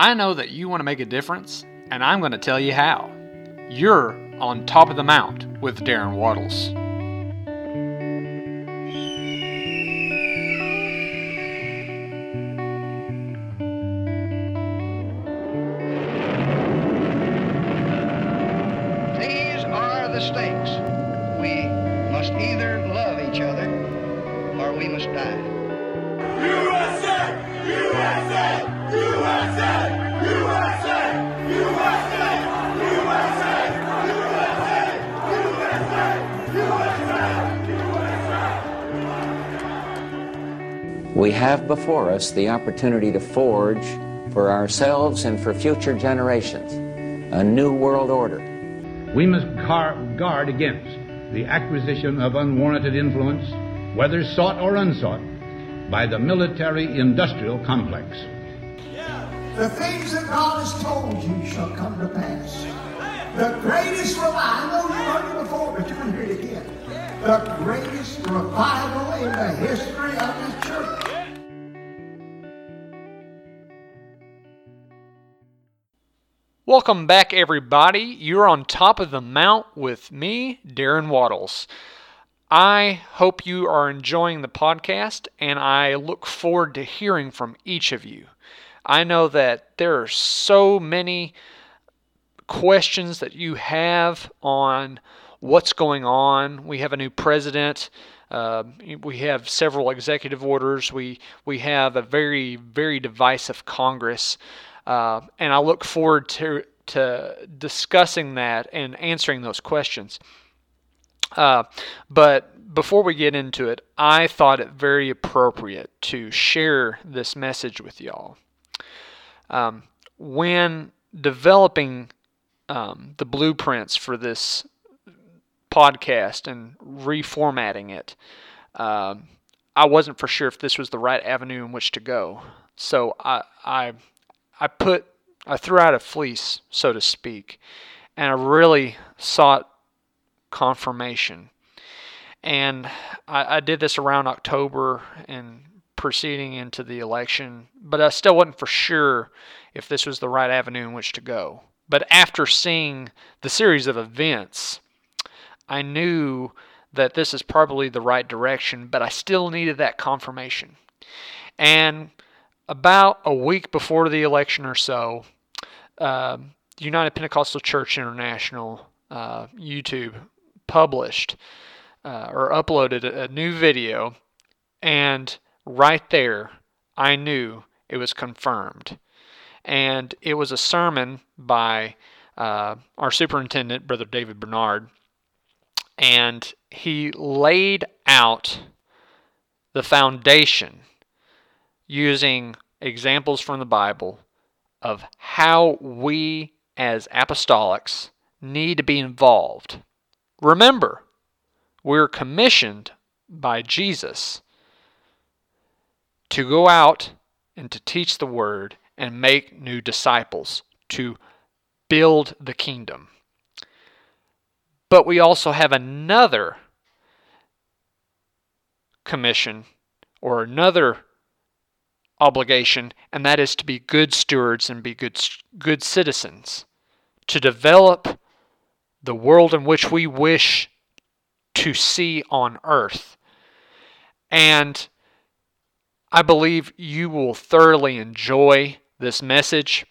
I know that you want to make a difference, and I'm going to tell you how. You're on top of the mount with Darren Waddles. Have before us the opportunity to forge for ourselves and for future generations a new world order. We must guard against the acquisition of unwarranted influence, whether sought or unsought, by the military industrial complex. The things that God has told you shall come to pass. The greatest revival, I know you've heard it before, but you're going to hear it again. The greatest revival in the history of this church. Welcome back, everybody. You're on top of the mount with me, Darren Waddles. I hope you are enjoying the podcast, and I look forward to hearing from each of you. I know that there are so many questions that you have on what's going on. We have a new president. Uh, we have several executive orders. We we have a very very divisive Congress, uh, and I look forward to to discussing that and answering those questions. Uh, but before we get into it, I thought it very appropriate to share this message with y'all. Um, when developing um, the blueprints for this podcast and reformatting it, um, I wasn't for sure if this was the right avenue in which to go. So I, I, I put, I threw out a fleece, so to speak, and I really sought confirmation. And I, I did this around October and proceeding into the election, but I still wasn't for sure if this was the right avenue in which to go. But after seeing the series of events, I knew that this is probably the right direction, but I still needed that confirmation. And about a week before the election or so, uh, United Pentecostal Church International uh, YouTube published uh, or uploaded a, a new video, and right there, I knew it was confirmed. And it was a sermon by uh, our superintendent, Brother David Bernard, and he laid out the foundation using examples from the Bible of how we as apostolics need to be involved. Remember, we're commissioned by Jesus to go out and to teach the word and make new disciples, to build the kingdom. But we also have another commission or another obligation, and that is to be good stewards and be good, good citizens, to develop the world in which we wish to see on earth. And I believe you will thoroughly enjoy this message.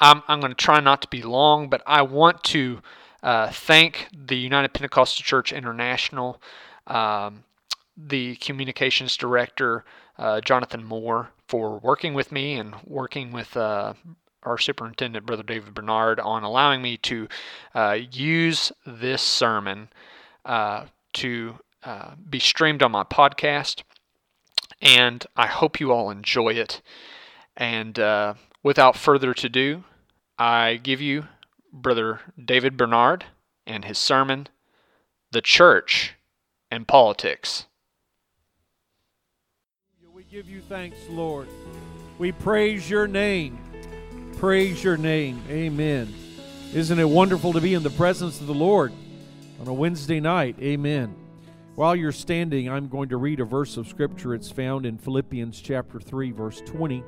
I'm, I'm going to try not to be long, but I want to uh, thank the United Pentecostal Church International, um, the communications director, uh, Jonathan Moore, for working with me and working with uh, our superintendent, Brother David Bernard, on allowing me to uh, use this sermon uh, to uh, be streamed on my podcast. And I hope you all enjoy it. And without further ado, I give you Brother David Bernard and his sermon, The Church and Politics. Give you thanks, Lord. We praise your name. Praise your name. Amen. Isn't it wonderful to be in the presence of the Lord on a Wednesday night? Amen. While you're standing, I'm going to read a verse of Scripture. It's found in Philippians chapter 3, verse 20.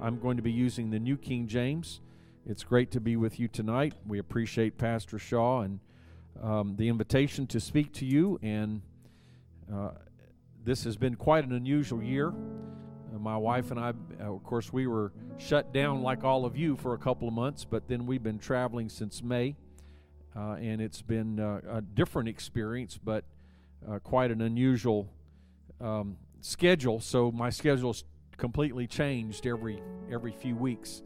I'm going to be using the New King James. It's great to be with you tonight. We appreciate Pastor Shaw and um, the invitation to speak to you. And uh, this has been quite an unusual year. Uh, my wife and I, uh, of course, we were shut down like all of you for a couple of months, but then we've been traveling since May. Uh, and it's been a different experience, but quite an unusual um, schedule. So my schedule's completely changed every every few weeks.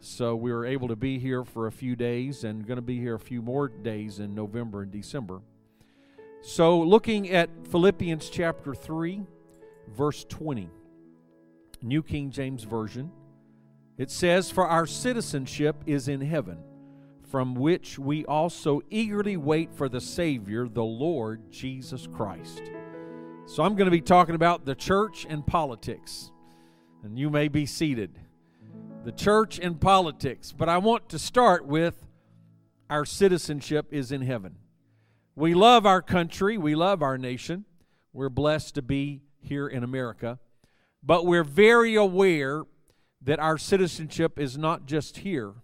So we were able to be here for a few days and going to be here a few more days in November and December. So looking at Philippians chapter 3, verse 20, New King James Version, it says, For our citizenship is in heaven, from which we also eagerly wait for the Savior, the Lord Jesus Christ. So I'm going to be talking about the church and politics, and you may be seated the church and politics. But I want to start with our citizenship is in heaven. We love our country, we love our nation. We're blessed to be here in America. But we're very aware that our citizenship is not just here,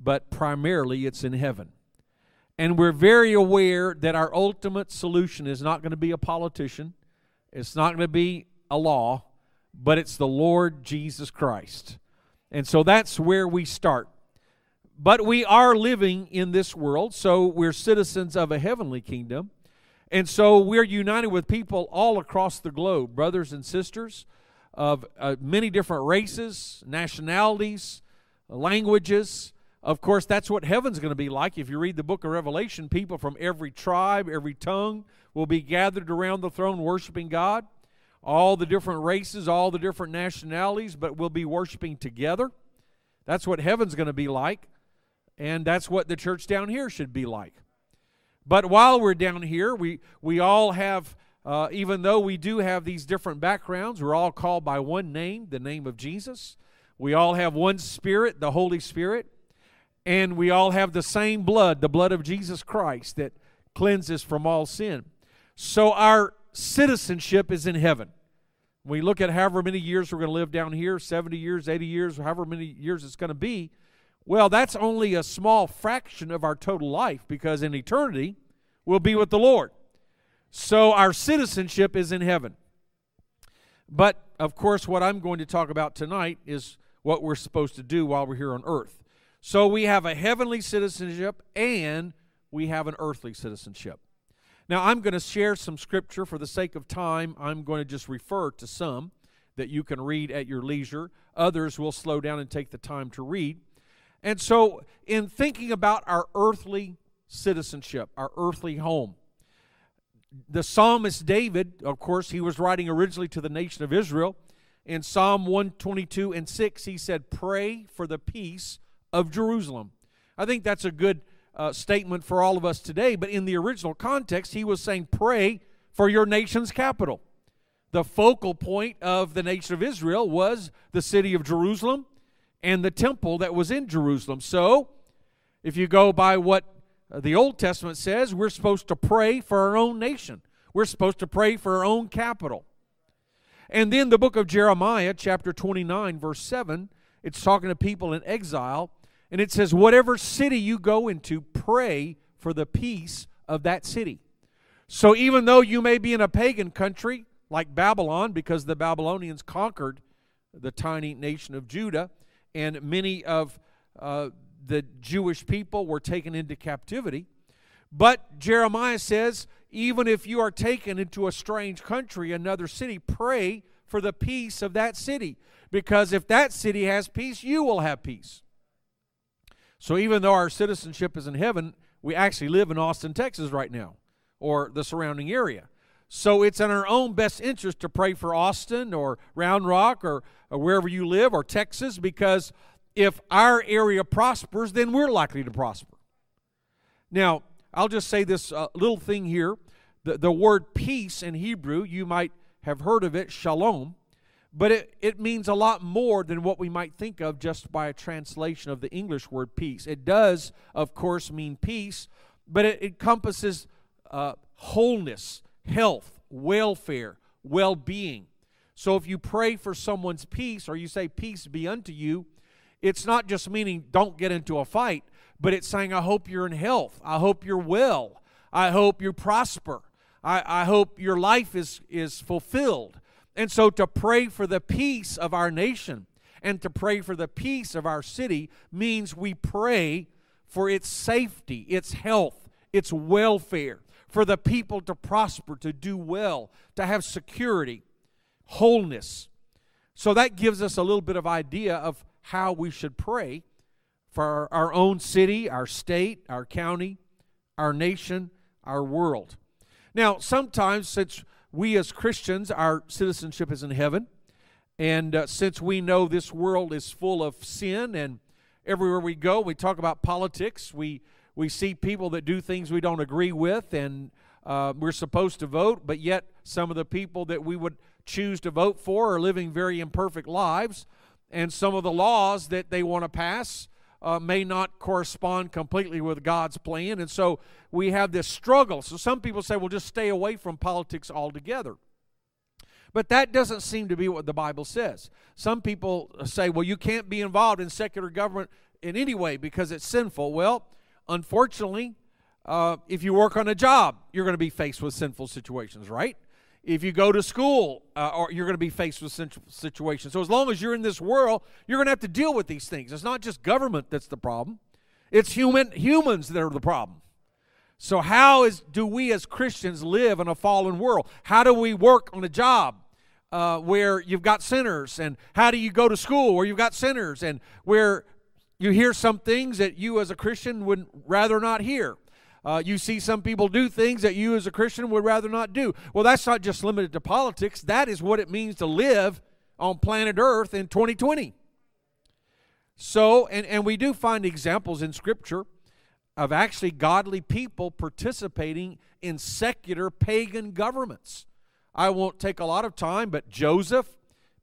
but primarily it's in heaven. And we're very aware that our ultimate solution is not going to be a politician, it's not going to be a law, but it's the Lord Jesus Christ. And so that's where we start. But we are living in this world, so we're citizens of a heavenly kingdom. And so we're united with people all across the globe, brothers and sisters of uh, many different races, nationalities, languages. Of course, that's what heaven's going to be like. If you read the book of Revelation, people from every tribe, every tongue will be gathered around the throne worshiping God all the different races, all the different nationalities, but we'll be worshiping together. That's what heaven's going to be like, and that's what the church down here should be like. But while we're down here, we, we all have, uh, even though we do have these different backgrounds, we're all called by one name, the name of Jesus. We all have one Spirit, the Holy Spirit. And we all have the same blood, the blood of Jesus Christ, that cleanses from all sin. So our citizenship is in heaven. we look at however many years we're going to live down here 70 years, 80 years, however many years it's going to be well, that's only a small fraction of our total life because in eternity we'll be with the Lord. So our citizenship is in heaven. But of course, what I'm going to talk about tonight is what we're supposed to do while we're here on earth. So we have a heavenly citizenship and we have an earthly citizenship. Now, I'm going to share some scripture for the sake of time. I'm going to just refer to some that you can read at your leisure. Others will slow down and take the time to read. And so, in thinking about our earthly citizenship, our earthly home, the psalmist David, of course, he was writing originally to the nation of Israel. In Psalm 122 and 6, he said, Pray for the peace of Jerusalem. I think that's a good uh, statement for all of us today, but in the original context, he was saying, Pray for your nation's capital. The focal point of the nation of Israel was the city of Jerusalem and the temple that was in Jerusalem. So, if you go by what uh, the Old Testament says, we're supposed to pray for our own nation. We're supposed to pray for our own capital. And then the book of Jeremiah, chapter 29, verse 7, it's talking to people in exile and it says, whatever city you go into, pray for the peace of that city. So even though you may be in a pagan country like Babylon, because the Babylonians conquered the tiny nation of Judah, and many of uh, the Jewish people were taken into captivity. But Jeremiah says, even if you are taken into a strange country, another city, pray for the peace of that city. Because if that city has peace, you will have peace. So even though our citizenship is in heaven, we actually live in Austin, Texas right now, or the surrounding area. So it's in our own best interest to pray for Austin or Round Rock or, or wherever you live or Texas because if our area prospers, then we're likely to prosper. Now, I'll just say this uh, little thing here. The, the word peace in Hebrew, you might have heard of it, shalom. But it, it means a lot more than what we might think of just by a translation of the English word peace. It does, of course, mean peace, but it encompasses uh, wholeness, health, welfare, well being. So if you pray for someone's peace or you say, Peace be unto you, it's not just meaning don't get into a fight, but it's saying, I hope you're in health. I hope you're well. I hope you prosper. I, I hope your life is, is fulfilled. And so to pray for the peace of our nation and to pray for the peace of our city means we pray for its safety, its health, its welfare, for the people to prosper, to do well, to have security, wholeness. So that gives us a little bit of idea of how we should pray for our own city, our state, our county, our nation, our world. Now, sometimes since we as Christians, our citizenship is in heaven, and uh, since we know this world is full of sin and everywhere we go, we talk about politics, we, we see people that do things we don't agree with, and uh, we're supposed to vote, but yet some of the people that we would choose to vote for are living very imperfect lives, and some of the laws that they want to pass uh, may not correspond completely with God's plan. And so we have this struggle. So some people say, well, just stay away from politics altogether. But that doesn't seem to be what the Bible says. Some people say, well, you can't be involved in secular government in any way because it's sinful. Well, unfortunately, uh, if you work on a job, you're going to be faced with sinful situations, right? If you go to school, uh, or you're going to be faced with sinful situations. So as long as you're in this world, you're going to have to deal with these things. It's not just government that's the problem; it's human humans that are the problem. So how is do we as Christians live in a fallen world? How do we work on a job uh, where you've got sinners, and how do you go to school where you've got sinners, and where you hear some things that you as a Christian would rather not hear? Uh, you see some people do things that you as a Christian would rather not do. Well, that's not just limited to politics, that is what it means to live on planet Earth in 2020. So, and, and we do find examples in Scripture of actually godly people participating in secular pagan governments. I won't take a lot of time, but Joseph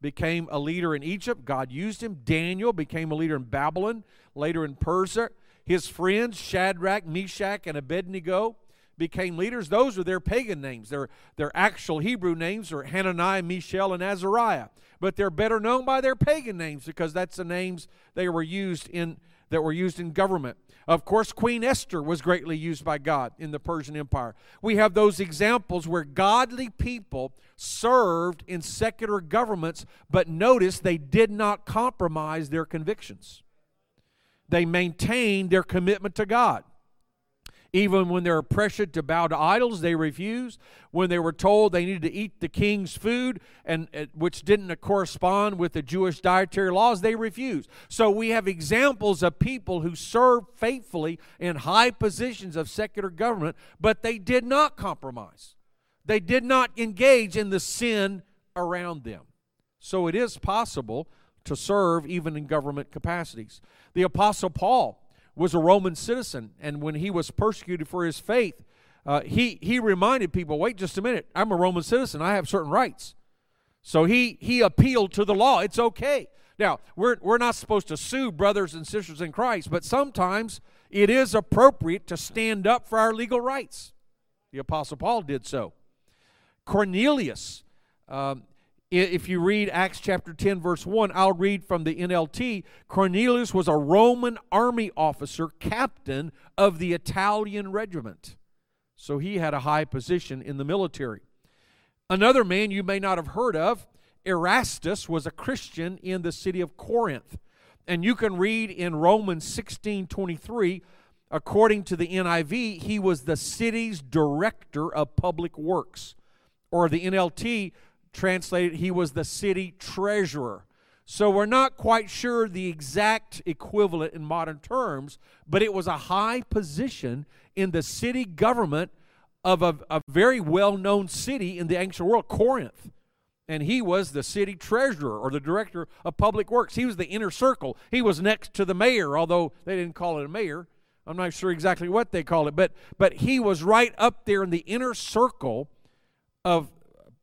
became a leader in Egypt. God used him. Daniel became a leader in Babylon, later in Persia. His friends, Shadrach, Meshach, and Abednego, became leaders. Those are their pagan names. Their, their actual Hebrew names are Hananiah, Mishael, and Azariah. But they're better known by their pagan names because that's the names they were used in that were used in government. Of course, Queen Esther was greatly used by God in the Persian Empire. We have those examples where godly people served in secular governments, but notice they did not compromise their convictions. They maintained their commitment to God. Even when they were pressured to bow to idols, they refused. When they were told they needed to eat the king's food, and uh, which didn't correspond with the Jewish dietary laws, they refused. So we have examples of people who served faithfully in high positions of secular government, but they did not compromise. They did not engage in the sin around them. So it is possible to serve even in government capacities. The Apostle Paul was a Roman citizen, and when he was persecuted for his faith, uh, he, he reminded people wait just a minute, I'm a Roman citizen, I have certain rights. So he, he appealed to the law. It's okay. Now, we're, we're not supposed to sue brothers and sisters in Christ, but sometimes it is appropriate to stand up for our legal rights. The Apostle Paul did so. Cornelius, um, if you read Acts chapter 10, verse 1, I'll read from the NLT. Cornelius was a Roman army officer, captain of the Italian regiment. So he had a high position in the military. Another man you may not have heard of, Erastus, was a Christian in the city of Corinth. And you can read in Romans 16 23, according to the NIV, he was the city's director of public works. Or the NLT, translated, he was the city treasurer. So we're not quite sure the exact equivalent in modern terms, but it was a high position in the city government of a, a very well known city in the ancient world, Corinth. And he was the city treasurer or the director of public works. He was the inner circle. He was next to the mayor, although they didn't call it a mayor. I'm not sure exactly what they call it, but but he was right up there in the inner circle of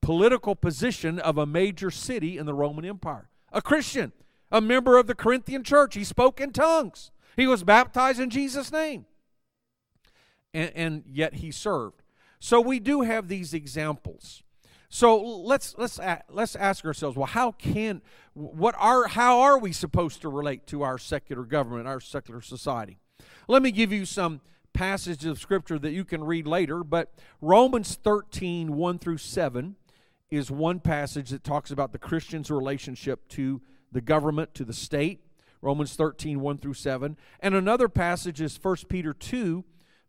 political position of a major city in the Roman Empire. A Christian, a member of the Corinthian church. He spoke in tongues. He was baptized in Jesus' name. And, and yet he served. So we do have these examples. So let's let's let's ask ourselves, well, how can what are how are we supposed to relate to our secular government, our secular society? Let me give you some passages of scripture that you can read later, but Romans 13, 1 through 7 is one passage that talks about the Christian's relationship to the government, to the state. Romans 13, 1 through 7. And another passage is 1 Peter 2,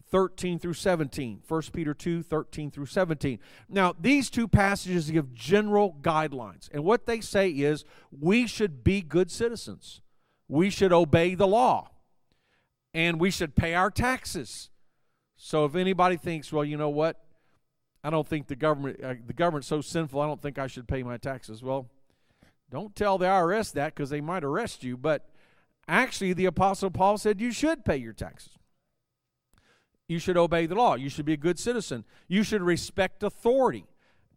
13 through 17. 1 Peter 2, 13 through 17. Now, these two passages give general guidelines. And what they say is we should be good citizens, we should obey the law, and we should pay our taxes. So if anybody thinks, well, you know what? I don't think the government uh, the government's so sinful. I don't think I should pay my taxes. Well, don't tell the IRS that because they might arrest you. But actually, the Apostle Paul said you should pay your taxes. You should obey the law. You should be a good citizen. You should respect authority.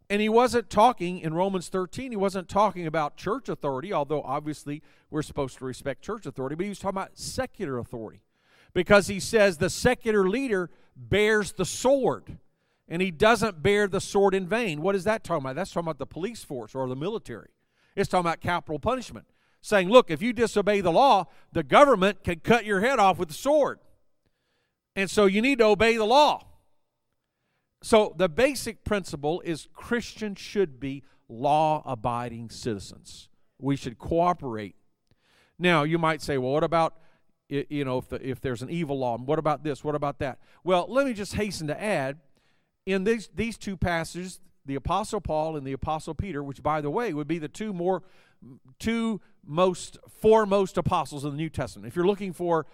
And he wasn't talking in Romans 13, he wasn't talking about church authority, although obviously we're supposed to respect church authority, but he was talking about secular authority. Because he says the secular leader bears the sword, and he doesn't bear the sword in vain. What is that talking about? That's talking about the police force or the military. It's talking about capital punishment. Saying, look, if you disobey the law, the government can cut your head off with the sword. And so you need to obey the law. So the basic principle is Christians should be law abiding citizens. We should cooperate. Now, you might say, well, what about you know if, the, if there's an evil law? What about this? What about that? Well, let me just hasten to add in these these two passages, the apostle Paul and the apostle Peter, which by the way would be the two more two most foremost apostles in the New Testament. If you're looking for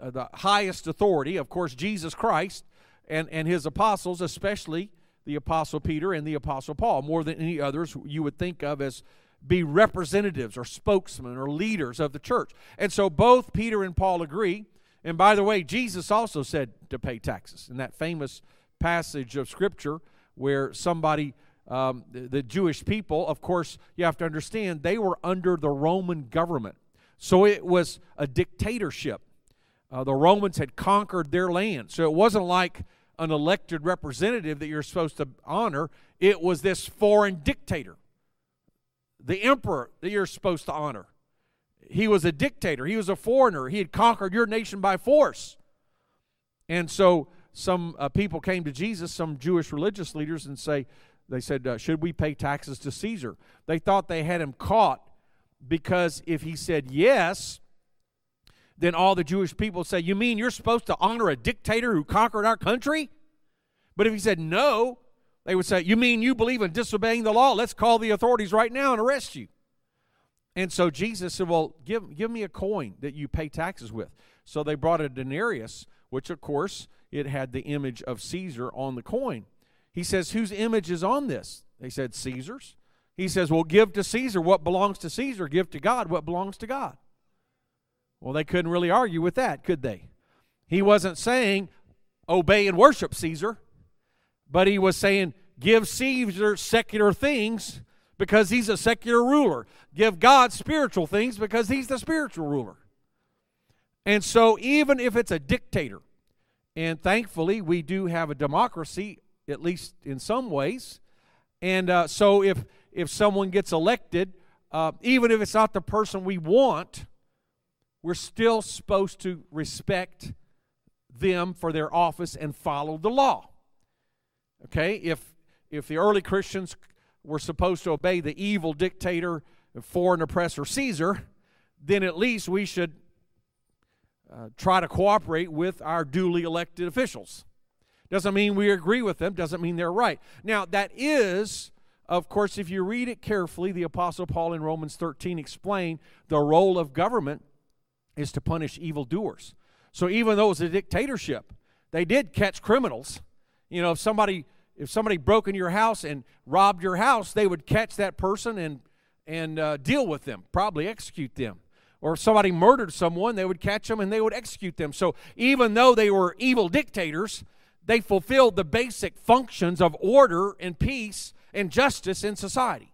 uh, the highest authority, of course, Jesus Christ and, and his apostles, especially the apostle Peter and the apostle Paul, more than any others you would think of as be representatives or spokesmen or leaders of the church. And so both Peter and Paul agree. And by the way, Jesus also said to pay taxes in that famous passage of Scripture where somebody, um, the, the Jewish people, of course, you have to understand, they were under the Roman government. So it was a dictatorship. Uh, the Romans had conquered their land. So it wasn't like an elected representative that you're supposed to honor, it was this foreign dictator, the emperor that you're supposed to honor. He was a dictator, he was a foreigner, he had conquered your nation by force. And so some uh, people came to Jesus, some Jewish religious leaders, and say, they said, uh, Should we pay taxes to Caesar? They thought they had him caught because if he said yes, then all the Jewish people say, You mean you're supposed to honor a dictator who conquered our country? But if he said no, they would say, You mean you believe in disobeying the law? Let's call the authorities right now and arrest you. And so Jesus said, Well, give, give me a coin that you pay taxes with. So they brought a denarius, which of course it had the image of Caesar on the coin. He says, Whose image is on this? They said, Caesar's. He says, Well, give to Caesar what belongs to Caesar, give to God what belongs to God. Well, they couldn't really argue with that, could they? He wasn't saying obey and worship Caesar, but he was saying give Caesar secular things because he's a secular ruler. Give God spiritual things because he's the spiritual ruler. And so, even if it's a dictator, and thankfully we do have a democracy, at least in some ways, and uh, so if if someone gets elected, uh, even if it's not the person we want, we're still supposed to respect them for their office and follow the law. Okay? If if the early Christians were supposed to obey the evil dictator, foreign oppressor Caesar, then at least we should uh, try to cooperate with our duly elected officials. Doesn't mean we agree with them, doesn't mean they're right. Now, that is, of course, if you read it carefully, the Apostle Paul in Romans 13 explained the role of government is to punish evildoers. So even though it was a dictatorship, they did catch criminals. You know, if somebody if somebody broke in your house and robbed your house, they would catch that person and and uh, deal with them, probably execute them. Or if somebody murdered someone, they would catch them and they would execute them. So even though they were evil dictators, they fulfilled the basic functions of order and peace and justice in society.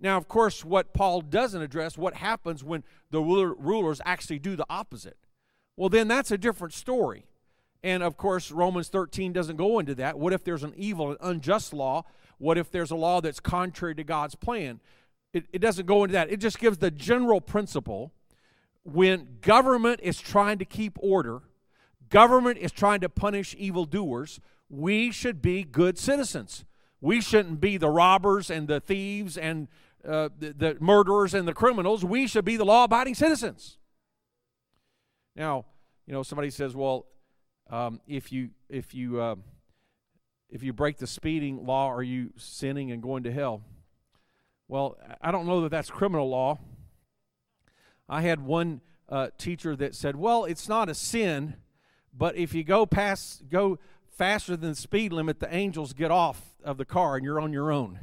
Now, of course, what Paul doesn't address, what happens when the rulers actually do the opposite. Well, then that's a different story. And of course, Romans 13 doesn't go into that. What if there's an evil and unjust law? What if there's a law that's contrary to God's plan? It, it doesn't go into that. It just gives the general principle when government is trying to keep order, government is trying to punish evildoers, we should be good citizens. We shouldn't be the robbers and the thieves and uh, the, the murderers and the criminals. We should be the law abiding citizens. Now, you know, somebody says, well, um, if you, if you, uh, if you break the speeding law, are you sinning and going to hell? Well, I don't know that that's criminal law. I had one uh, teacher that said, "Well, it's not a sin, but if you go past, go faster than the speed limit, the angels get off of the car and you're on your own."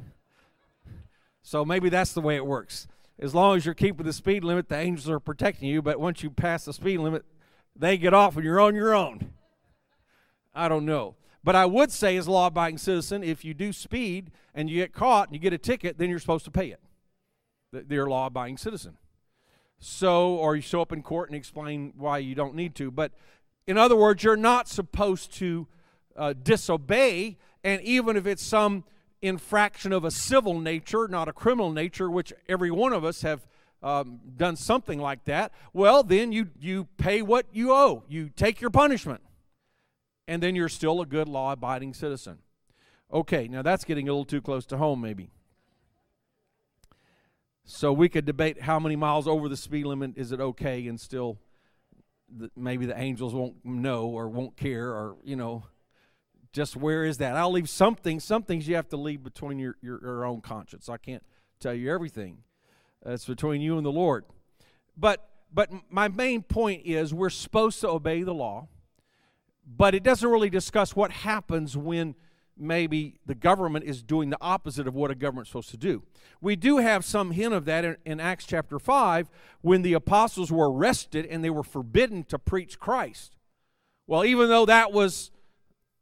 So maybe that's the way it works. As long as you're keeping the speed limit, the angels are protecting you. But once you pass the speed limit, they get off and you're on your own. I don't know. But I would say, as a law abiding citizen, if you do speed and you get caught and you get a ticket, then you're supposed to pay it. You're a law abiding citizen. So, or you show up in court and explain why you don't need to. But in other words, you're not supposed to uh, disobey, and even if it's some infraction of a civil nature, not a criminal nature, which every one of us have um, done something like that, well, then you, you pay what you owe. You take your punishment and then you're still a good law abiding citizen. Okay, now that's getting a little too close to home, maybe. So we could debate how many miles over the speed limit is it okay, and still the, maybe the angels won't know or won't care, or, you know, just where is that? I'll leave something. Some things you have to leave between your, your, your own conscience. I can't tell you everything. It's between you and the Lord. But but my main point is we're supposed to obey the law but it doesn't really discuss what happens when maybe the government is doing the opposite of what a government's supposed to do. We do have some hint of that in, in, Acts chapter 5 when the apostles were arrested and they were forbidden to preach Christ. Well, even though that was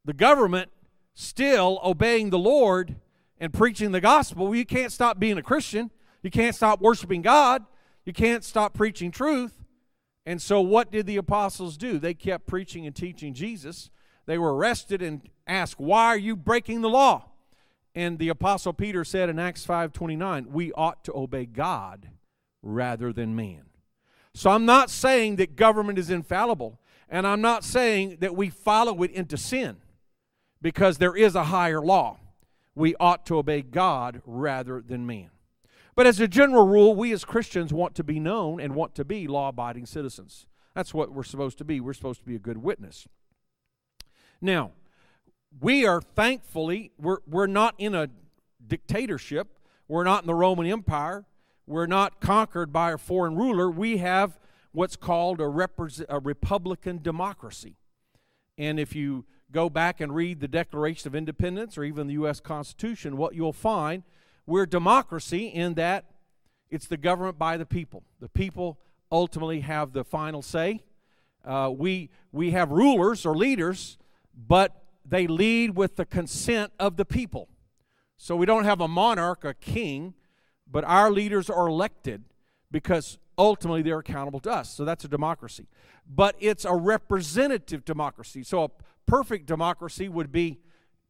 the government still obeying the Lord and preaching the gospel, well, you can't stop being a Christian. You can't stop worshiping God. You can't stop preaching truth. And so, what did the apostles do? They kept preaching and teaching Jesus. They were arrested and asked, Why are you breaking the law? And the apostle Peter said in Acts 5:29, we ought to obey God rather than man. So I'm not saying that government is infallible, and I'm not saying that we follow it into sin because there is a higher law. We ought to obey God rather than man. But as a general rule, we as Christians want to be known and want to be law abiding citizens. That's what we're supposed to be. We're supposed to be a good witness. Now, we are thankfully, we're, we're not in a dictatorship. We're not in the Roman Empire. We're not conquered by a foreign ruler. We have what's called a, repres- a Republican democracy. And if you go back and read the Declaration of Independence or even the U.S. Constitution, what you'll find we're democracy in that it's the government by the people. The people ultimately have the final say. Uh, we, we have rulers or leaders, but they lead with the consent of the people. So we don't have a monarch, a king, but our leaders are elected because ultimately they're accountable to us. So that's a democracy. But it's a representative democracy. So a perfect democracy would be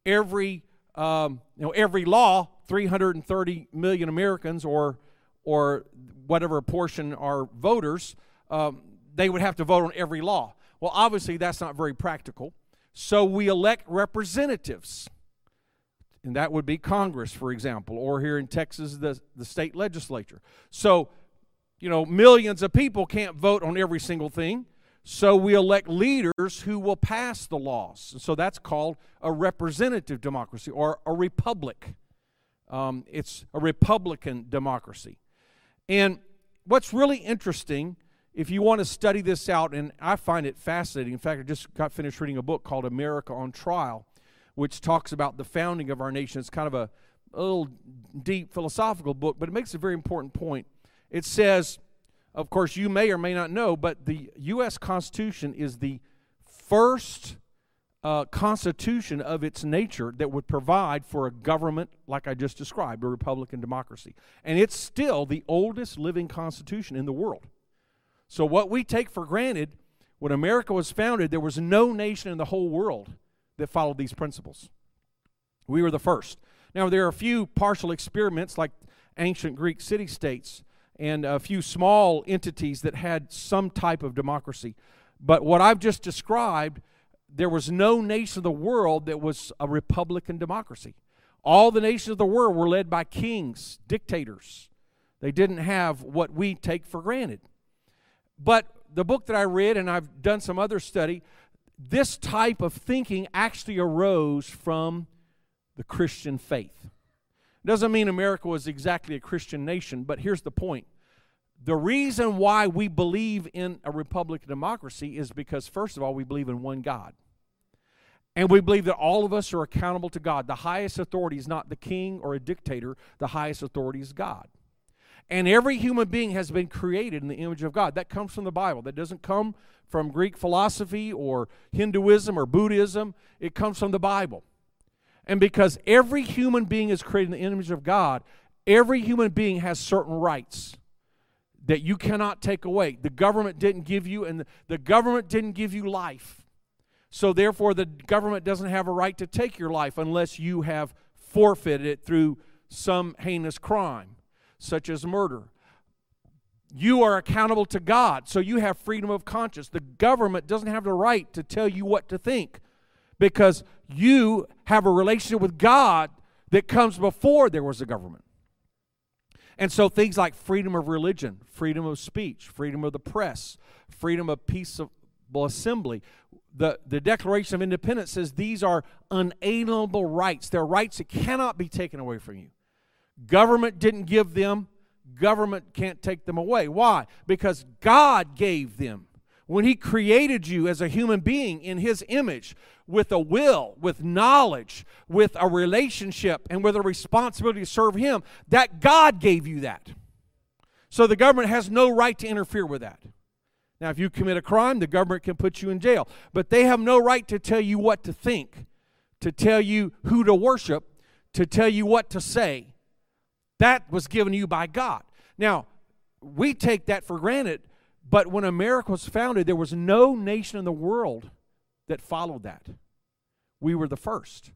every um, you know, every law, 330 million Americans or, or whatever portion are voters, um, they would have to vote on every law. Well, obviously, that's not very practical. So we elect representatives. And that would be Congress, for example, or here in Texas, the, the state legislature. So, you know, millions of people can't vote on every single thing. So we elect leaders who will pass the laws. And so that's called a representative democracy or a republic. Um, it's a Republican democracy. And what's really interesting, if you want to study this out, and I find it fascinating. In fact, I just got finished reading a book called America on Trial, which talks about the founding of our nation. It's kind of a, a little deep philosophical book, but it makes a very important point. It says, of course, you may or may not know, but the U.S. Constitution is the first uh, constitution of its nature that would provide for a government like I just described, a Republican democracy. And it's still the oldest living constitution in the world. So, what we take for granted, when America was founded, there was no nation in the whole world that followed these principles. We were the first. Now, there are a few partial experiments like ancient Greek city states and a few small entities that had some type of democracy. But what I've just described, there was no nation of the world that was a republican democracy. All the nations of the world were led by kings, dictators. They didn't have what we take for granted. But the book that I read, and I've done some other study, this type of thinking actually arose from the Christian faith. Doesn't mean America was exactly a Christian nation, but here's the point. The reason why we believe in a republican democracy is because, first of all, we believe in one God. And we believe that all of us are accountable to God. The highest authority is not the king or a dictator, the highest authority is God. And every human being has been created in the image of God. That comes from the Bible. That doesn't come from Greek philosophy or Hinduism or Buddhism. It comes from the Bible. And because every human being is created in the image of God, every human being has certain rights that you cannot take away. The government didn't give you, and the government didn't give you life. So therefore, the government doesn't have a right to take your life unless you have forfeited it through some heinous crime such as murder. You are accountable to God, so you have freedom of conscience. The government doesn't have the right to tell you what to think because you have a relationship with God that comes before there was a government. And so things like freedom of religion, freedom of speech, freedom of the press, freedom of peaceable assembly. The, the Declaration of Independence says these are unalienable rights. They're rights that cannot be taken away from you. Government didn't give them, government can't take them away. Why? Because God gave them. When He created you as a human being in His image, with a will, with knowledge, with a relationship, and with a responsibility to serve Him, that God gave you that. So the government has no right to interfere with that. Now, if you commit a crime, the government can put you in jail, but they have no right to tell you what to think, to tell you who to worship, to tell you what to say. That was given you by God. Now, we take that for granted, but when America was founded, there was no nation in the world that followed that. We were the first.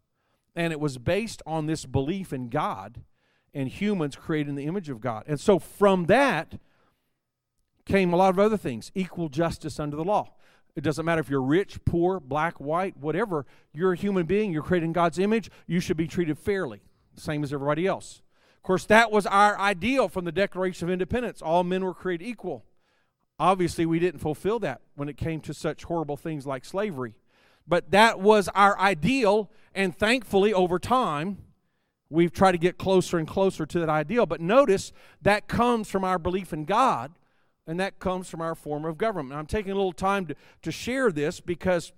And it was based on this belief in God and humans created in the image of God. And so from that came a lot of other things equal justice under the law. It doesn't matter if you're rich, poor, black, white, whatever. You're a human being. You're created in God's image. You should be treated fairly, same as everybody else. Of course, that was our ideal from the Declaration of Independence. All men were created equal. Obviously, we didn't fulfill that when it came to such horrible things like slavery. But that was our ideal, and thankfully, over time, we've tried to get closer and closer to that ideal. But notice that comes from our belief in God, and that comes from our form of government. I'm taking a little time to, to share this because,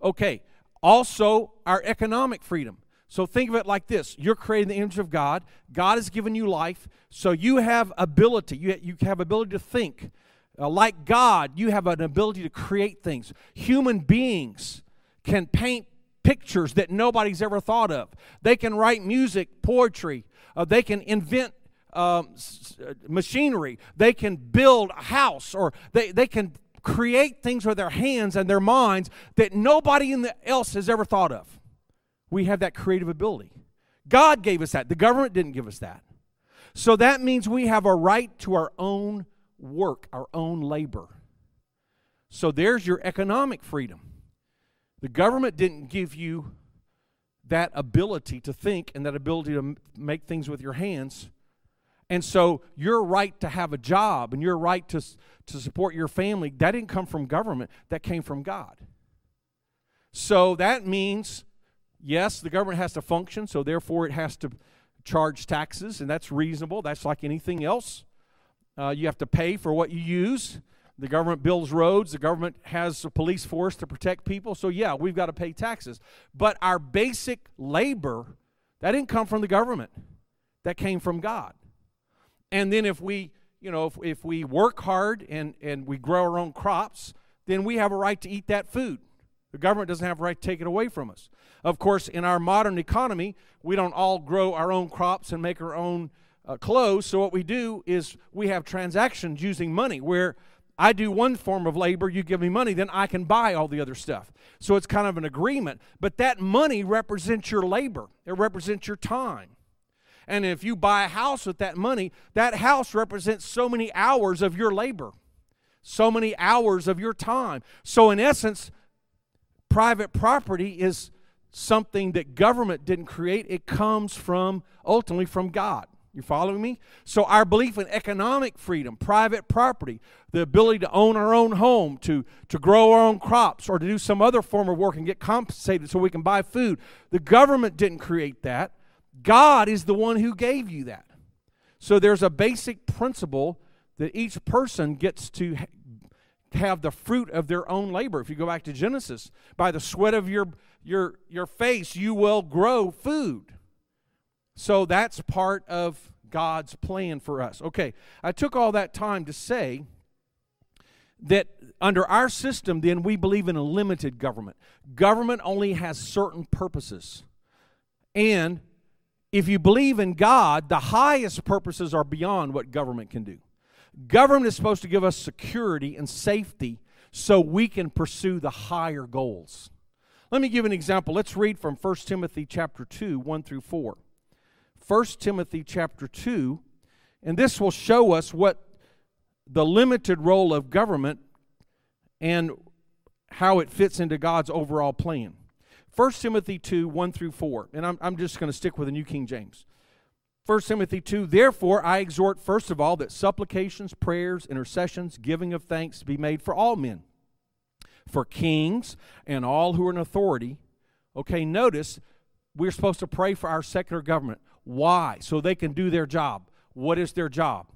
okay, also our economic freedom. So think of it like this you're created in the image of God, God has given you life, so you have ability, you, you have ability to think. Uh, like God, you have an ability to create things. Human beings can paint pictures that nobody's ever thought of. They can write music, poetry. Uh, they can invent um, uh, machinery. They can build a house, or they, they can create things with their hands and their minds that nobody the, else has ever thought of we have that creative ability. God gave us that. The government didn't give us that. So that means we have a right to our own work, our own labor. So there's your economic freedom. The government didn't give you that ability to think and that ability to make things with your hands. And so your right to have a job and your right to, to support your family, that didn't come from government, that came from God. So that means yes, the government has to function, so therefore it has to charge taxes, and that's reasonable. That's like anything else. Uh, you have to pay for what you use. The government builds roads. The government has a police force to protect people. So, yeah, we've got to pay taxes. But our basic labor, that didn't come from the government, that came from God. And then if we, you know, if, if we work hard and, and we grow our own crops, then we have a right to eat that food. The government doesn't have a right to take it away from us. Of course, in our modern economy, we don't all grow our own crops and make our own uh, clothes. So what we do is we have transactions using money where I do one form of labor, you give me money, then I can buy all the other stuff. So it's kind of an agreement. But that money represents your labor, it represents your time. And if you buy a house with that money, that house represents so many hours of your labor, so many hours of your time. So, in essence, private property is something that government didn't create, it comes from ultimately from God. You following me? So, our belief in economic freedom, private property, the ability to own our own home, to, to grow our own crops, or to do some other form of work and get compensated so we can buy food, the government didn't create that. God is the one who gave you that. So, there's a basic principle that each person gets to have the fruit of their own labor. If you go back to Genesis, by the sweat of your, your, your face, you will grow food. So that's part of God's plan for us. Okay, I took all that time to say that under our system, then we believe in a limited government. Government only has certain purposes. And if you believe in God, the highest purposes are beyond what government can do. Government is supposed to give us security and safety so we can pursue the higher goals. Let me give an example. Let's read from 1 Timothy chapter 2, 1 through 4. 1 Timothy chapter 2, and this will show us what the limited role of government and how it fits into God's overall plan. 1 Timothy 2, 1 through 4, and I'm, I'm just going to stick with the New King James. 1 Timothy 2, therefore I exhort first of all that supplications, prayers, intercessions, giving of thanks be made for all men, for kings and all who are in authority. Okay, notice we're supposed to pray for our secular government. Why? So they can do their job. What is their job?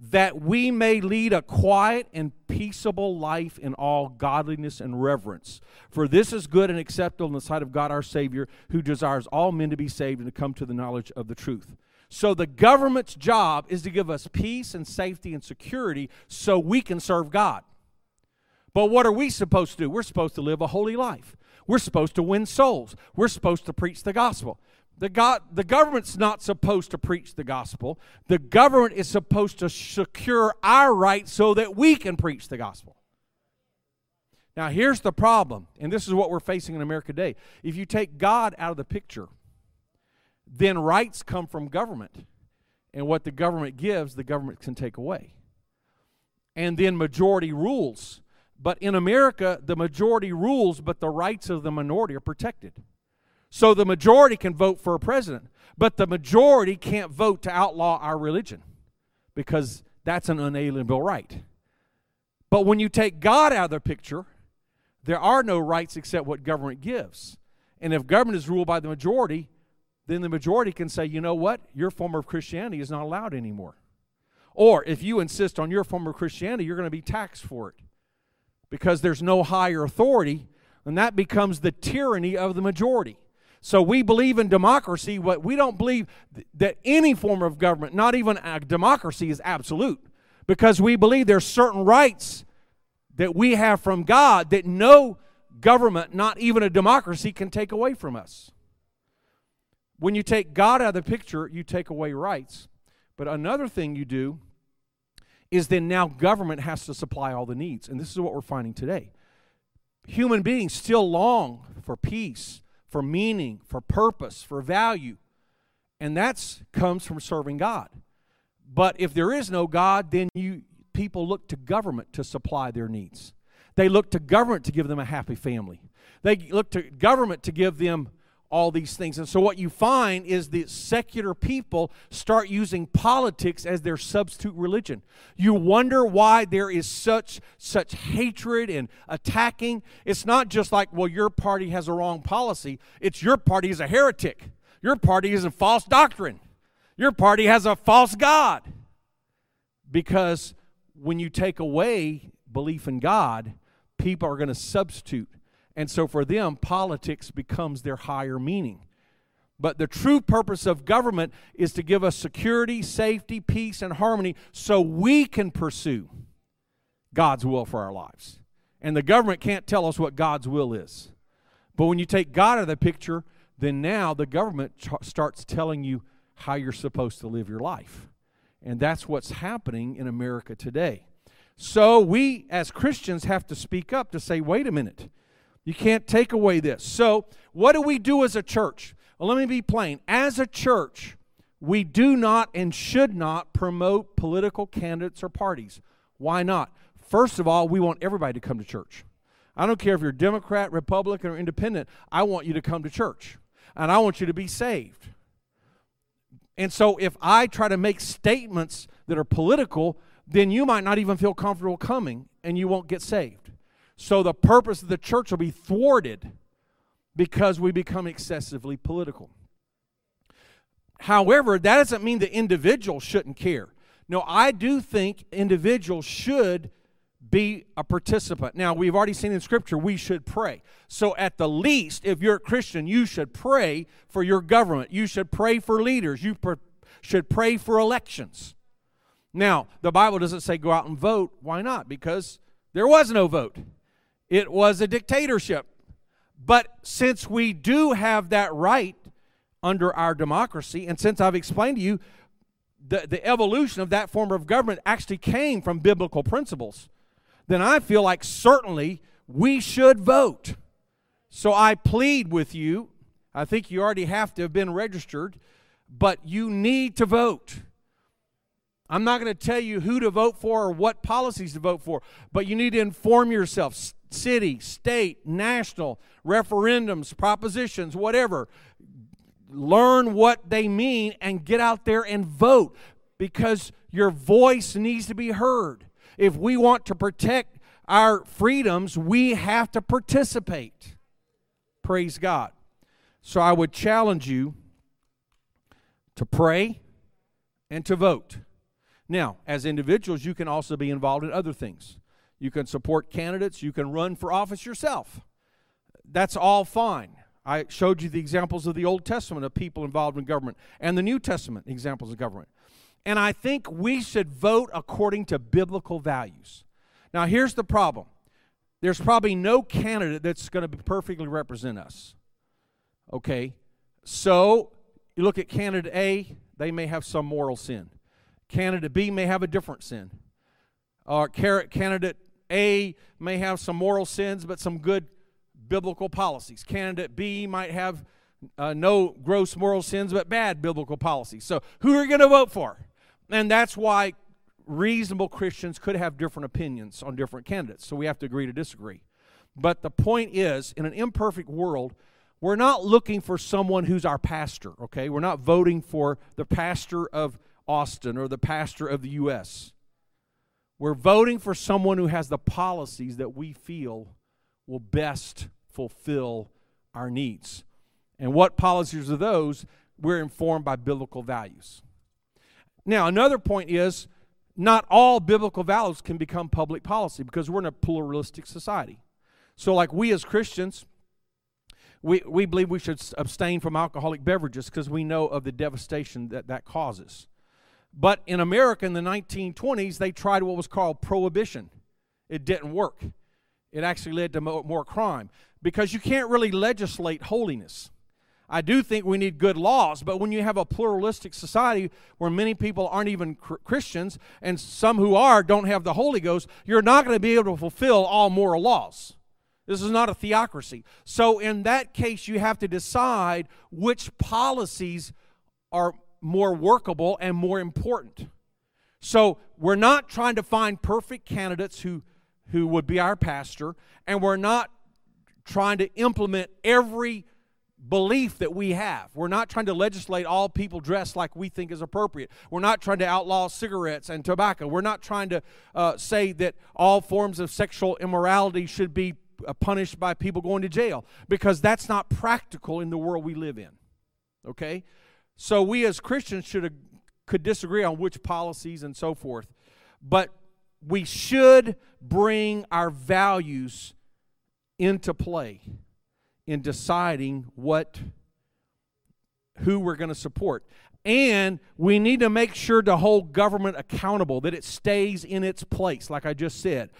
That we may lead a quiet and peaceable life in all godliness and reverence. For this is good and acceptable in the sight of God our Savior, who desires all men to be saved and to come to the knowledge of the truth. So the government's job is to give us peace and safety and security so we can serve God. But what are we supposed to do? We're supposed to live a holy life. We're supposed to win souls. We're supposed to preach the gospel. The, the government's not supposed to preach the gospel. The government is supposed to secure our rights so that we can preach the gospel. Now, here's the problem, and this is what we're facing in America today. If you take God out of the picture, then rights come from government. And what the government gives, the government can take away. And then majority rules. But in America, the majority rules, but the rights of the minority are protected. So the majority can vote for a president, but the majority can't vote to outlaw our religion because that's an unalienable right. But when you take God out of the picture, there are no rights except what government gives. And if government is ruled by the majority, then the majority can say, you know what, your form of Christianity is not allowed anymore. Or if you insist on your form of Christianity, you're going to be taxed for it because there's no higher authority, and that becomes the tyranny of the majority. So we believe in democracy, but we don't believe that any form of government, not even a democracy, is absolute. Because we believe there's certain rights that we have from God that no government, not even a democracy, can take away from us. When you take God out of the picture, you take away rights. But another thing you do is then now government has to supply all the needs. And this is what we're finding today. Human beings still long for peace, for meaning, for purpose, for value. And that comes from serving God. But if there is no God, then you people look to government to supply their needs. They look to government to give them a happy family. They look to government to give them all these things. And so what you find is that secular people start using politics as their substitute religion. You wonder why there is such such hatred and attacking. It's not just like, well, your party has a wrong policy. It's your party is a heretic. Your party is a false doctrine. Your party has a false god. Because when you take away belief in God, people are going to substitute and so for them, politics becomes their higher meaning. But the true purpose of government is to give us security, safety, peace, and harmony so we can pursue God's will for our lives. And the government can't tell us what God's will is. But when you take God out of the picture, then now the government ch- starts telling you how you're supposed to live your life. And that's what's happening in America today. So we, as Christians, have to speak up to say, wait a minute, you can't take away this. So, what do we do as a church? Well, let me be plain. As a church, we do not and should not promote political candidates or parties. Why not? First of all, we want everybody to come to church. I don't care if you're Democrat, Republican, or Independent, I want you to come to church. And I want you to be saved. And so if I try to make statements that are political, then you might not even feel comfortable coming and you won't get saved. So the purpose of the church will be thwarted because we become excessively political. However, that doesn't mean the individual shouldn't care. No, I do think individuals should be a participant. Now, we've already seen in Scripture we should pray. So, at the least, if you're a Christian, you should pray for your government. You should pray for leaders. You pr- should pray for elections. Now, the Bible doesn't say go out and vote. Why not? Because there was no vote, it was a dictatorship. But since we do have that right under our democracy, and since I've explained to you the, the evolution of that form of government actually came from biblical principles, then I feel like certainly we should vote. So I plead with you. I think you already have to have been registered, but you need to vote. I'm not going to tell you who to vote for or what policies to vote for, but you need to inform yourself city, state, national, referendums, propositions, whatever. Learn what they mean and get out there and vote because your voice needs to be heard. If we want to protect our freedoms, we have to participate. Praise God. So I would challenge you to pray and to vote. Now, as individuals, you can also be involved in other things. You can support candidates, you can run for office yourself. That's all fine. I showed you the examples of the Old Testament of people involved in government and the New Testament examples of government. And I think we should vote according to biblical values. Now, here's the problem there's probably no candidate that's going to perfectly represent us. Okay? So, you look at candidate A, they may have some moral sin. Candidate B may have a different sin. Or candidate A may have some moral sins, but some good biblical policies. Candidate B might have uh, no gross moral sins, but bad biblical policies. So, who are you going to vote for? And that's why reasonable Christians could have different opinions on different candidates. So, we have to agree to disagree. But the point is, in an imperfect world, we're not looking for someone who's our pastor, okay? We're not voting for the pastor of Austin or the pastor of the U.S. We're voting for someone who has the policies that we feel will best fulfill our needs. And what policies are those? We're informed by biblical values. Now, another point is not all biblical values can become public policy because we're in a pluralistic society. So, like we as Christians, we, we believe we should abstain from alcoholic beverages because we know of the devastation that that causes. But in America in the 1920s, they tried what was called prohibition. It didn't work. It actually led to more, crime because you can't really legislate holiness. I do think we need good laws, but when you have a pluralistic society where many people aren't even Christians and some who are don't have the Holy Ghost, you're not going to be able to fulfill all moral laws. This is not a theocracy. So, in that case, you have to decide which policies are more workable and more important. So we're not trying to find perfect candidates who, who would be our pastor, and we're not trying to implement every belief that we have. We're not trying to legislate all people dressed like we think is appropriate. We're not trying to outlaw cigarettes and tobacco. We're not trying to uh, say that all forms of sexual immorality should be uh, punished by people going to jail because that's not practical in the world we live in. Okay? So we as Christians should could disagree on which policies and so forth, but we should bring our values into play in deciding what who we're going to support. And we need to make sure to hold government accountable, that it stays in its place, like I just said.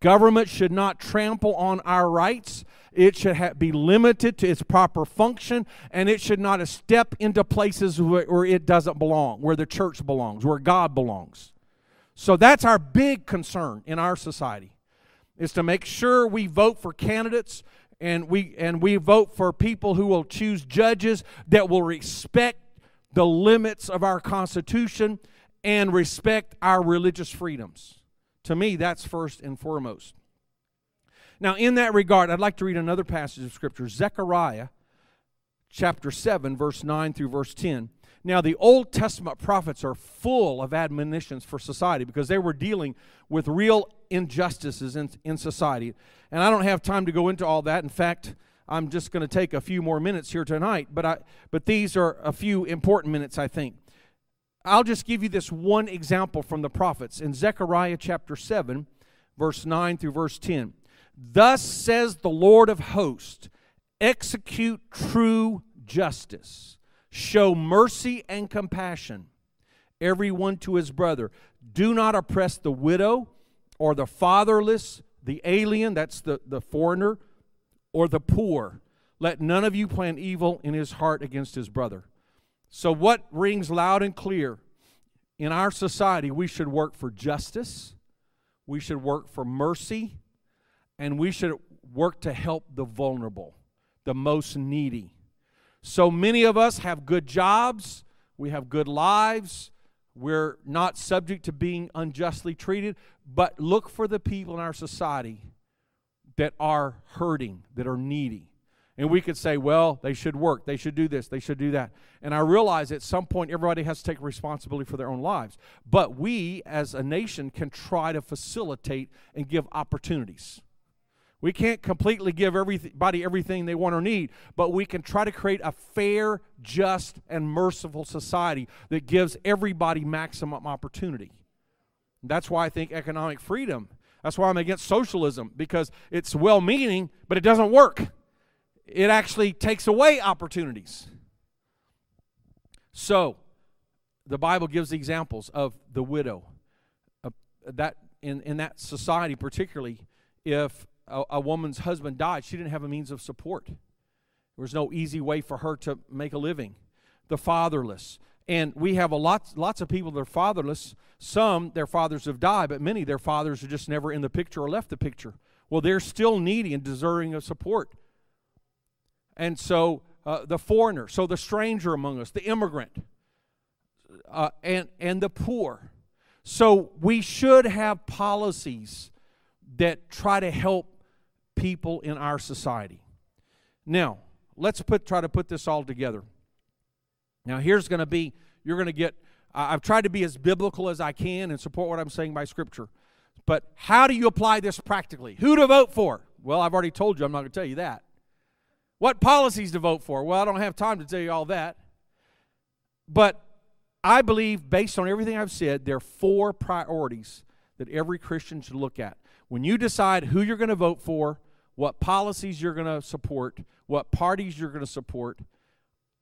Government should not trample on our rights. It should ha- be limited to its proper function, and it should not step into places where, where it doesn't belong, where the church belongs, where God belongs. So that's our big concern in our society is to make sure we vote for candidates and we and we vote for people who will choose judges that will respect the limits of our constitution and respect our religious freedoms. To me, that's first and foremost. Now, in that regard, I'd like to read another passage of Scripture Zechariah chapter 7, verse 9 through verse 10. Now, the Old Testament prophets are full of admonitions for society because they were dealing with real injustices in, in society. And I don't have time to go into all that. In fact, I'm just going to take a few more minutes here tonight, but, I, but these are a few important minutes, I think. I'll just give you this one example from the prophets. In Zechariah chapter 7, verse 9 through verse 10. Thus says the Lord of hosts execute true justice, show mercy and compassion, everyone to his brother. Do not oppress the widow or the fatherless, the alien, that's the, the foreigner, or the poor. Let none of you plan evil in his heart against his brother. So, what rings loud and clear in our society? We should work for justice, we should work for mercy, and we should work to help the vulnerable, the most needy. So many of us have good jobs, we have good lives, we're not subject to being unjustly treated, but look for the people in our society that are hurting, that are needy. And we could say, well, they should work, they should do this, they should do that. And I realize at some point everybody has to take responsibility for their own lives. But we as a nation can try to facilitate and give opportunities. We can't completely give everybody everything they want or need, but we can try to create a fair, just, and merciful society that gives everybody maximum opportunity. That's why I think economic freedom, that's why I'm against socialism, because it's well meaning, but it doesn't work. It actually takes away opportunities. So, the Bible gives the examples of the widow. Uh, that in, in that society, particularly, if a, a woman's husband died, she didn't have a means of support. There was no easy way for her to make a living. The fatherless. And we have a lot, lots of people that are fatherless. Some, their fathers have died, but many, their fathers are just never in the picture or left the picture. Well, they're still needy and deserving of support. And so uh, the foreigner, so the stranger among us, the immigrant, uh, and, and the poor. So we should have policies that try to help people in our society. Now, let's put try to put this all together. Now, here's going to be you're going to get I've tried to be as biblical as I can and support what I'm saying by scripture. But how do you apply this practically? Who to vote for? Well, I've already told you, I'm not going to tell you that. What policies to vote for? Well, I don't have time to tell you all that. But I believe, based on everything I've said, there are four priorities that every Christian should look at. When you decide who you're going to vote for, what policies you're going to support, what parties you're going to support,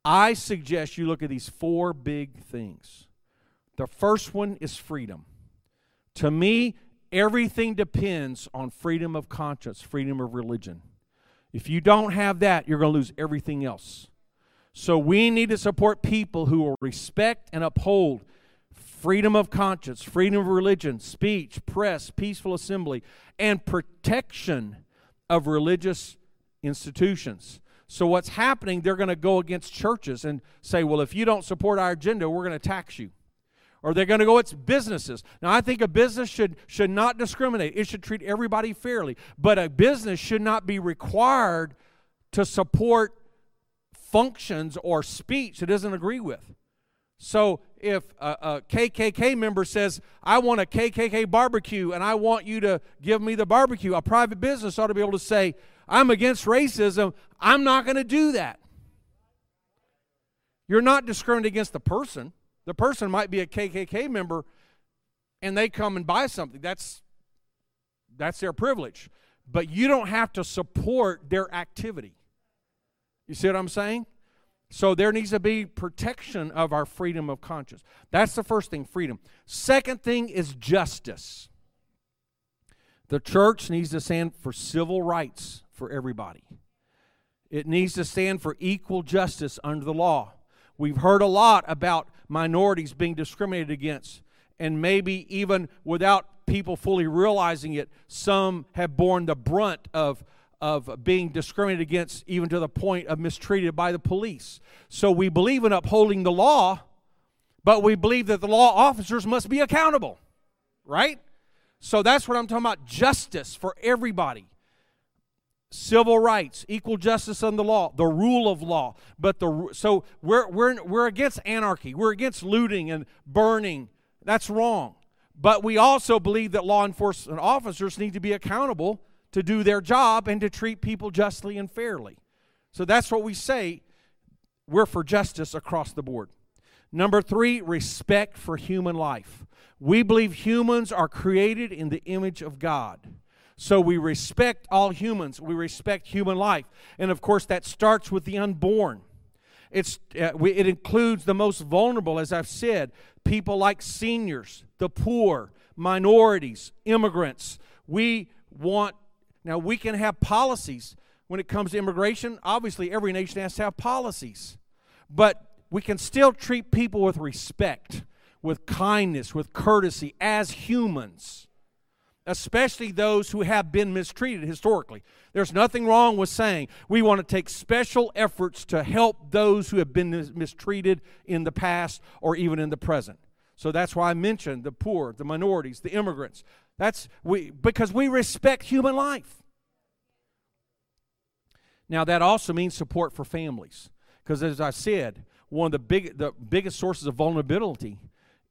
I suggest you look at these four big things. The first one is freedom. To me, everything depends on freedom of conscience, freedom of religion. If you don't have that, you're going to lose everything else. So we need to support people who will respect and uphold freedom of conscience, freedom of religion, speech, press, peaceful assembly, and protection of religious institutions. So, what's happening, they're going to go against churches and say, well, if you don't support our agenda, we're going to tax you. Or they're going to go it's businesses. Now, I think a business should, should not discriminate, it should treat everybody fairly. But a business should not be required to support functions or speech it doesn't agree with. So if a, a, KKK member says, I want a KKK barbecue and I want you to give me the barbecue, a private business ought to be able to say, I'm against racism. I'm not going to do that. You're not discriminating against the person. The person might be a KKK member and they come and buy something. That's, that's their privilege. But you don't have to support their activity. You see what I'm saying? So there needs to be protection of our freedom of conscience. That's the first thing, freedom. Second thing is justice. The church needs to stand for civil rights for everybody. It needs to stand for equal justice under the law. We've heard a lot about minorities being discriminated against. and maybe even without people fully realizing it, some have borne the brunt of of being discriminated against, even to the point of mistreated by the police. So we believe in upholding the law, but we believe that the law officers must be accountable, right? So that's what I'm talking about justice for everybody. Civil rights, equal justice under the law, the rule of law. But the so we're we're we're against anarchy. We're against looting and burning. That's wrong. But we also believe that law enforcement officers need to be accountable to do their job and to treat people justly and fairly. So that's what we say. We're for justice across the board. Number three, respect for human life. We believe humans are created in the image of God. So we respect all humans. We respect human life. And of course, that starts with the unborn. It's, uh, we, it includes the most vulnerable, as I've said, people like seniors, the poor, minorities, immigrants. We want, now we can have policies when it comes to immigration. Obviously, every nation has to have policies. But we can still treat people with respect, with kindness, with courtesy as humans, especially those who have been mistreated historically. There's nothing wrong with saying we want to take special efforts to help those who have been mistreated in the past or even in the present. So that's why I mentioned the poor, the minorities, the immigrants. That's we because we respect human life. Now that also means support for families. Because as I said, one of the big the biggest sources of vulnerability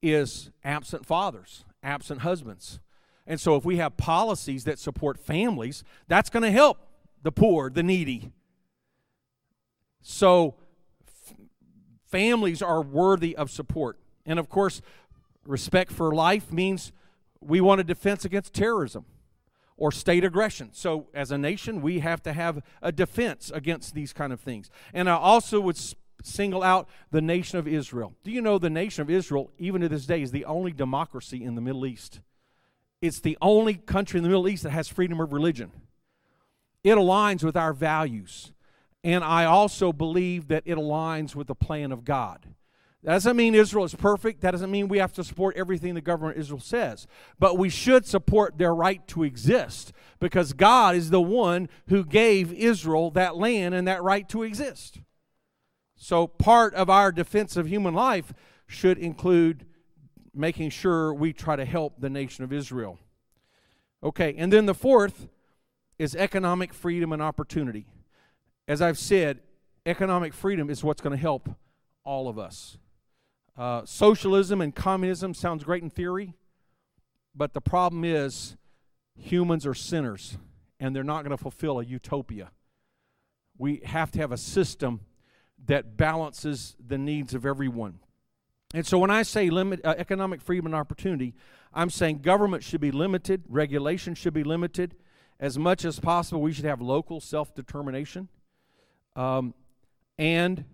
is absent fathers, absent husbands. And so if we have policies that support families, that's going to help the poor, the needy. So families are worthy of support. And of course, respect for life means we want a defense against terrorism or state aggression. So as a nation, we have to have a defense against these kind of things. And I also would single out the nation of Israel. Do you know the nation of Israel, even to this day, is the only democracy in the Middle East? It's the only country in the Middle East that has freedom of religion. It aligns with our values. And I also believe that it aligns with the plan of God. That doesn't mean Israel is perfect. That doesn't mean we have to support everything the government of Israel says. But we should support their right to exist because God is the one who gave Israel that land and that right to exist. So, part of our defense of human life should include making sure we try to help the nation of Israel. Okay, and then the fourth is economic freedom and opportunity. As I've said, economic freedom is what's going to help all of us. Uh, socialism and communism sounds great in theory, but the problem is humans are sinners and they're not going to fulfill a utopia. We have to have a system that balances the needs of everyone. And so when I say limit uh, economic freedom and opportunity, I'm saying government should be limited, regulation should be limited. As much as possible, we should have local self determination. Um, and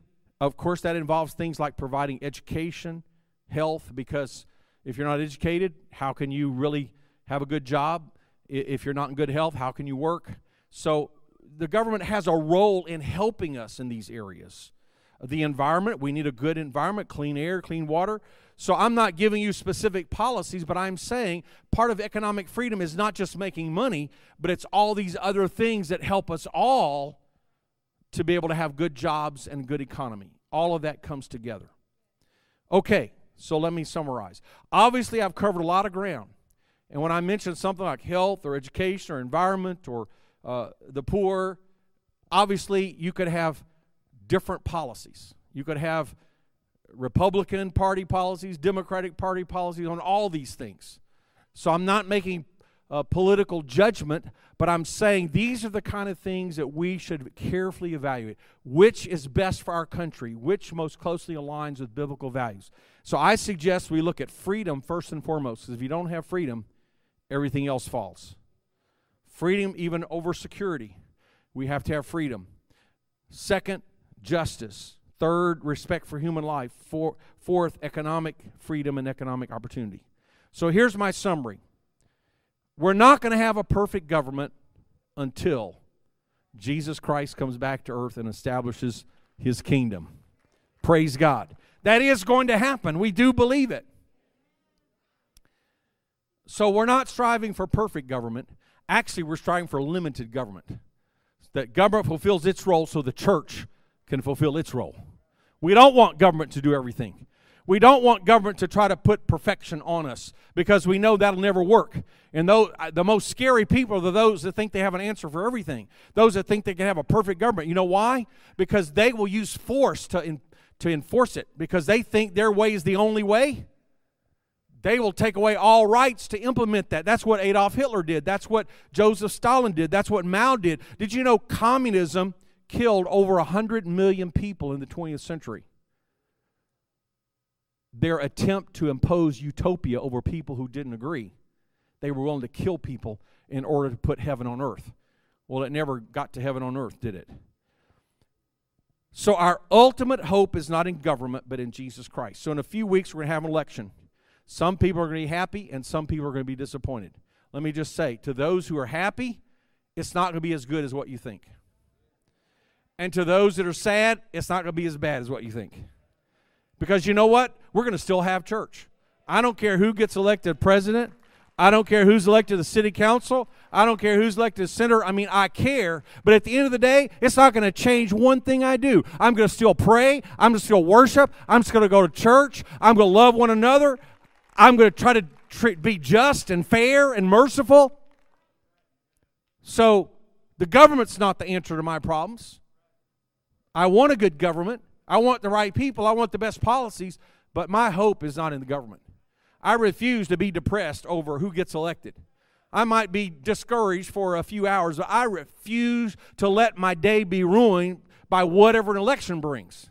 of course, that involves things like providing education, health, because if you're not educated, how can you really have a good job? If you're not in good health, how can you work? So the government has a role in helping us in these areas the environment. We need a good environment, clean air, clean water. So I'm not giving you specific policies, but I'm saying part of economic freedom is not just making money, but it's all these other things that help us all to be able to have good jobs and good economy. All of that comes together. Okay, so let me summarize. Obviously, I've covered a lot of ground. And when I mention something like health or education or environment or uh, the poor, obviously you could have different policies. You could have Republican Party policies, Democratic Party policies on all these things. So I'm not making a political judgment, but I'm saying these are the kind of things that we should carefully evaluate. Which is best for our country? Which most closely aligns with biblical values? So I suggest we look at freedom first and foremost, because if you don't have freedom, everything else falls. Freedom, even over security. We have to have freedom. Second, justice. Third, respect for human life. Four, fourth, economic freedom and economic opportunity. So here's my summary We're not going to have a perfect government until Jesus Christ comes back to earth and establishes his kingdom. Praise God. That is going to happen. We do believe it. So we're not striving for perfect government. Actually, we're striving for limited government. That government fulfills its role so the church can fulfill its role. We don't want government to do everything. We don't want government to try to put perfection on us because we know that'll never work. And though, uh, the most scary people are those that think they have an answer for everything. Those that think they can have a perfect government. You know why? Because they will use force to, in, to enforce it because they think their way is the only way. They will take away all rights to implement that. That's what Adolf Hitler did. That's what Joseph Stalin did. That's what Mao did. Did you know communism killed over 100 million people in the 20th century? Their attempt to impose utopia over people who didn't agree. They were willing to kill people in order to put heaven on earth. Well, it never got to heaven on earth, did it? So, our ultimate hope is not in government, but in Jesus Christ. So, in a few weeks, we're going to have an election. Some people are going to be happy and some people are going to be disappointed. Let me just say to those who are happy, it's not going to be as good as what you think. And to those that are sad, it's not going to be as bad as what you think. Because you know what? We're going to still have church. I don't care who gets elected president. I don't care who's elected the city council. I don't care who's elected senator. I mean, I care. But at the end of the day, it's not going to change one thing I do. I'm going to still pray. I'm going to still worship. I'm just going to go to church. I'm going to love one another. I'm going to try to be just and fair and merciful. So the government's not the answer to my problems. I want a good government. I want the right people. I want the best policies. But my hope is not in the government. I refuse to be depressed over who gets elected. I might be discouraged for a few hours, but I refuse to let my day be ruined by whatever an election brings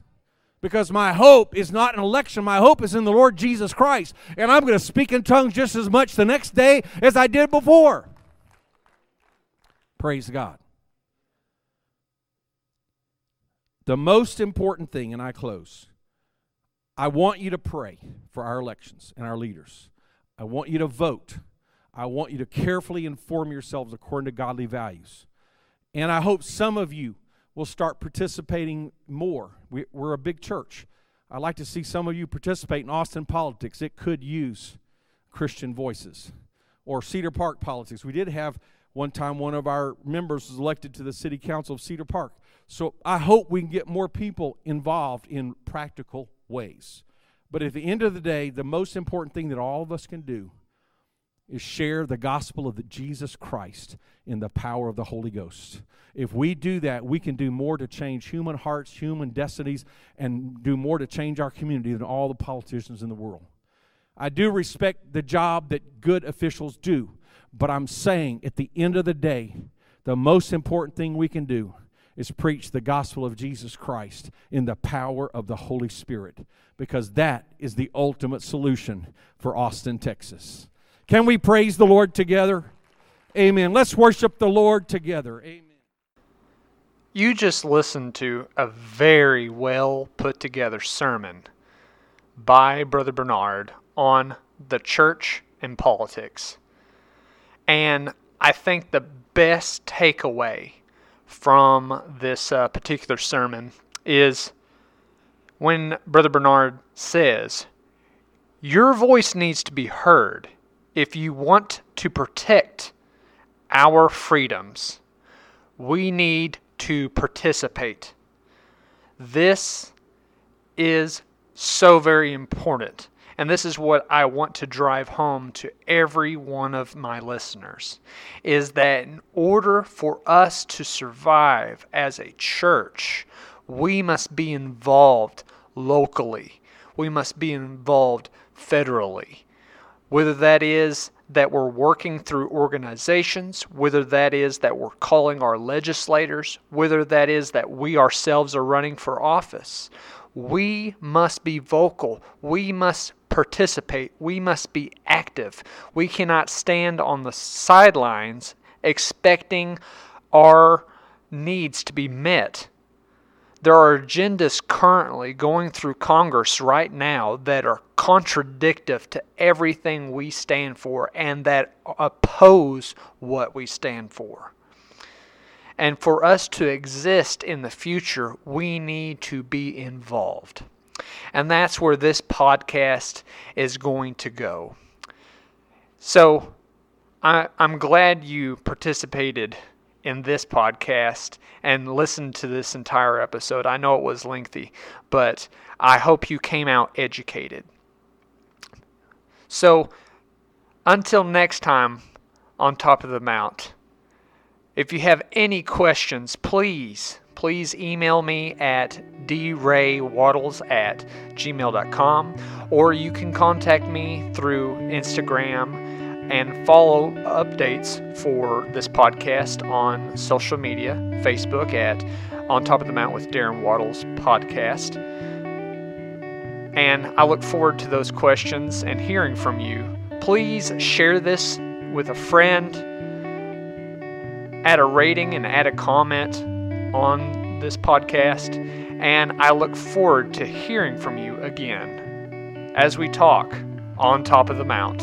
because my hope is not an election. My hope is in the Lord Jesus Christ. And I'm going to speak in tongues just as much the next day as I did before. Praise God. The most important thing, and I close, I want you to pray for our elections and our leaders. I want you to vote. I want you to carefully inform yourselves according to godly values. And I hope some of you will start participating more. We, are a big church. I'd like to see some of you participate in Austin politics. It could use Christian voices or Cedar Park politics. We did have one time one of our members was elected to the city council of Cedar Park. So I hope we can get more people involved in practical ways. But at the end of the day, the most important thing that all of us can do is share the gospel of the Jesus Christ in the power of the Holy Ghost. If we do that, we can do more to change human hearts, human destinies, and do more to change our community than all the politicians in the world. I do respect the job that good officials do, but I'm saying at the end of the day, the most important thing we can do is preach the gospel of Jesus Christ in the power of the Holy Spirit because that is the ultimate solution for Austin, Texas. Can we praise the Lord together? Amen. Let's worship the Lord together. Amen. You just listened to a very well put together sermon by Brother Bernard on the church and politics. And I think the best takeaway from this uh, particular sermon is when Brother Bernard says, Your voice needs to be heard if you want to protect our freedoms, we need to participate. This is so very important. And this is what I want to drive home to every one of my listeners is that in order for us to survive as a church, we must be involved locally. We must be involved federally whether that is that we're working through organizations, whether that is that we're calling our legislators, whether that is that we ourselves are running for office. We must be vocal. We must participate. We must be active. We cannot stand on the sidelines expecting our needs to be met there are agendas currently going through Congress right now that are contradictive to everything we stand for and that oppose what we stand for. And for us to exist in the future, we need to be involved. And that's where this podcast is going to go. So I, I'm glad you participated in this podcast and listened to this entire episode. I know it was lengthy, but I hope you came out educated. So until next time on Top of the Mount, if you have any questions, please, please email me at draywaddles at gmail.com or you can contact me through Instagram and follow updates for this podcast on social media Facebook at On Top of the Mount with Darren Waddles podcast. And I look forward to those questions and hearing from you. Please share this with a friend, add a rating and add a comment on this podcast. And I look forward to hearing from you again as we talk on top of the mount.